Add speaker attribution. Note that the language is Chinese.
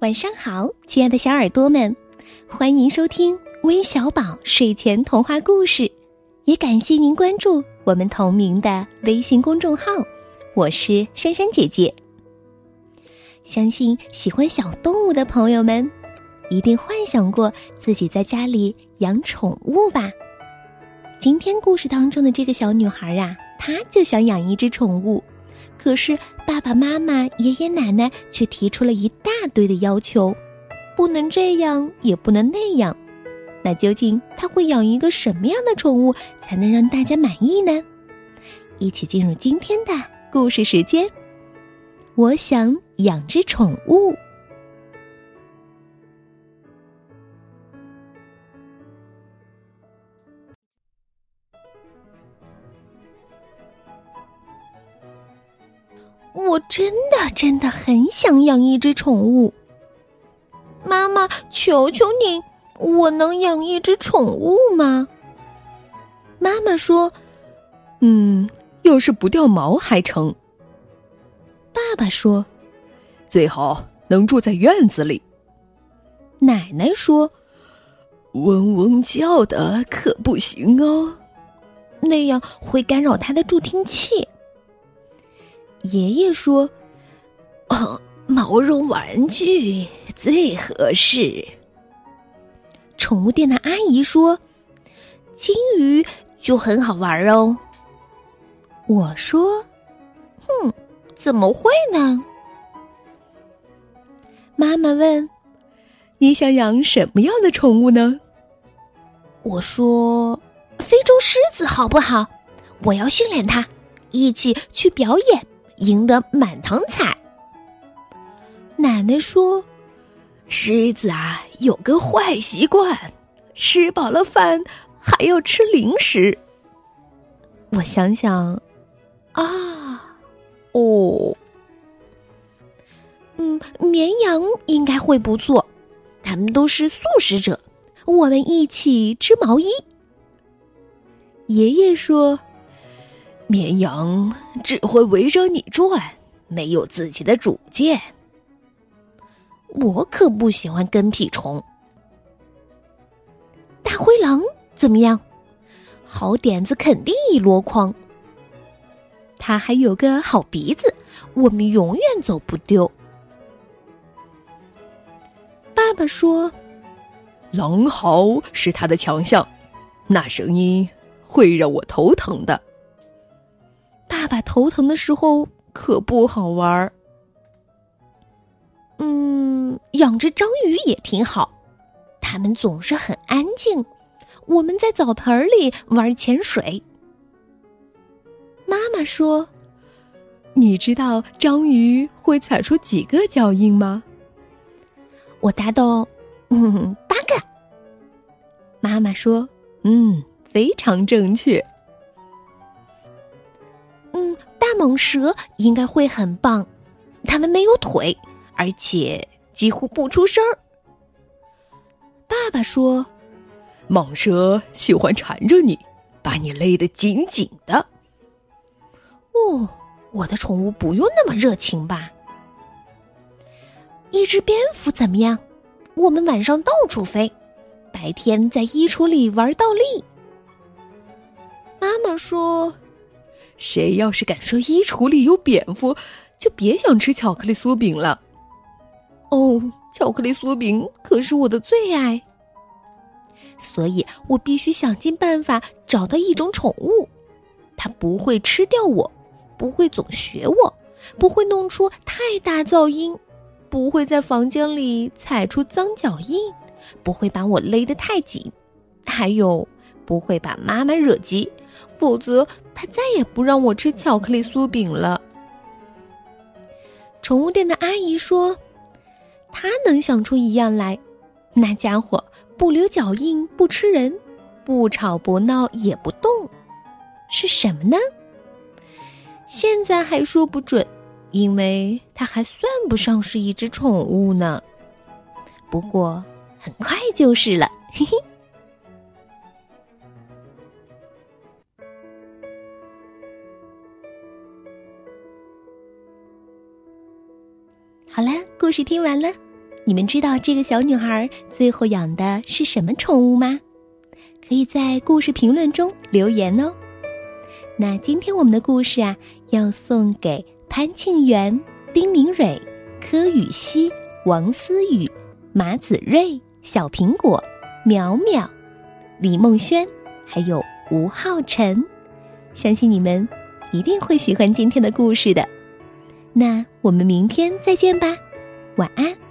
Speaker 1: 晚上好，亲爱的小耳朵们，欢迎收听微小宝睡前童话故事，也感谢您关注我们同名的微信公众号。我是珊珊姐姐。相信喜欢小动物的朋友们，一定幻想过自己在家里养宠物吧？今天故事当中的这个小女孩啊，她就想养一只宠物。可是爸爸妈妈、爷爷奶奶却提出了一大堆的要求，不能这样，也不能那样。那究竟他会养一个什么样的宠物才能让大家满意呢？一起进入今天的故事时间。我想养只宠物。我真的真的很想养一只宠物。妈妈，求求你，我能养一只宠物吗？妈妈说：“
Speaker 2: 嗯，要是不掉毛还成。”
Speaker 1: 爸爸说：“
Speaker 2: 最好能住在院子里。”
Speaker 1: 奶奶说：“
Speaker 2: 嗡嗡叫的可不行哦，
Speaker 1: 那样会干扰它的助听器。”爷爷说：“
Speaker 3: 哦，毛绒玩具最合适。”
Speaker 1: 宠物店的阿姨说：“金鱼就很好玩哦。”我说：“哼，怎么会呢？”妈妈问：“
Speaker 2: 你想养什么样的宠物呢？”
Speaker 1: 我说：“非洲狮子好不好？我要训练它，一起去表演。”赢得满堂彩。奶奶说：“
Speaker 3: 狮子啊，有个坏习惯，吃饱了饭还要吃零食。”
Speaker 1: 我想想，啊，哦，嗯，绵羊应该会不错，他们都是素食者。我们一起织毛衣。
Speaker 2: 爷爷说。
Speaker 3: 绵羊只会围着你转，没有自己的主见。
Speaker 1: 我可不喜欢跟屁虫。大灰狼怎么样？好点子肯定一箩筐。他还有个好鼻子，我们永远走不丢。爸爸说：“
Speaker 2: 狼嚎是他的强项，那声音会让我头疼的。”
Speaker 1: 爸爸头疼的时候可不好玩儿。嗯，养只章鱼也挺好，它们总是很安静。我们在澡盆里玩潜水。妈妈说：“
Speaker 2: 你知道章鱼会踩出几个脚印吗？”
Speaker 1: 我答道：“嗯，八个。”妈妈说：“
Speaker 2: 嗯，非常正确。”
Speaker 1: 嗯，大蟒蛇应该会很棒，它们没有腿，而且几乎不出声儿。爸爸说：“
Speaker 2: 蟒蛇喜欢缠着你，把你勒得紧紧的。”
Speaker 1: 哦，我的宠物不用那么热情吧？一只蝙蝠怎么样？我们晚上到处飞，白天在衣橱里玩倒立。妈妈说。
Speaker 2: 谁要是敢说衣橱里有蝙蝠，就别想吃巧克力酥饼了。
Speaker 1: 哦，巧克力酥饼可是我的最爱，所以我必须想尽办法找到一种宠物，它不会吃掉我，不会总学我，不会弄出太大噪音，不会在房间里踩出脏脚印，不会把我勒得太紧，还有不会把妈妈惹急。否则，他再也不让我吃巧克力酥饼了。宠物店的阿姨说：“他能想出一样来，那家伙不留脚印，不吃人，不吵不闹，也不动，是什么呢？”现在还说不准，因为它还算不上是一只宠物呢。不过很快就是了，嘿嘿。好啦，故事听完了，你们知道这个小女孩最后养的是什么宠物吗？可以在故事评论中留言哦。那今天我们的故事啊，要送给潘庆元、丁明蕊、柯雨熙、王思雨、马子睿、小苹果、淼淼、李梦轩，还有吴浩辰。相信你们一定会喜欢今天的故事的。那我们明天再见吧，晚安。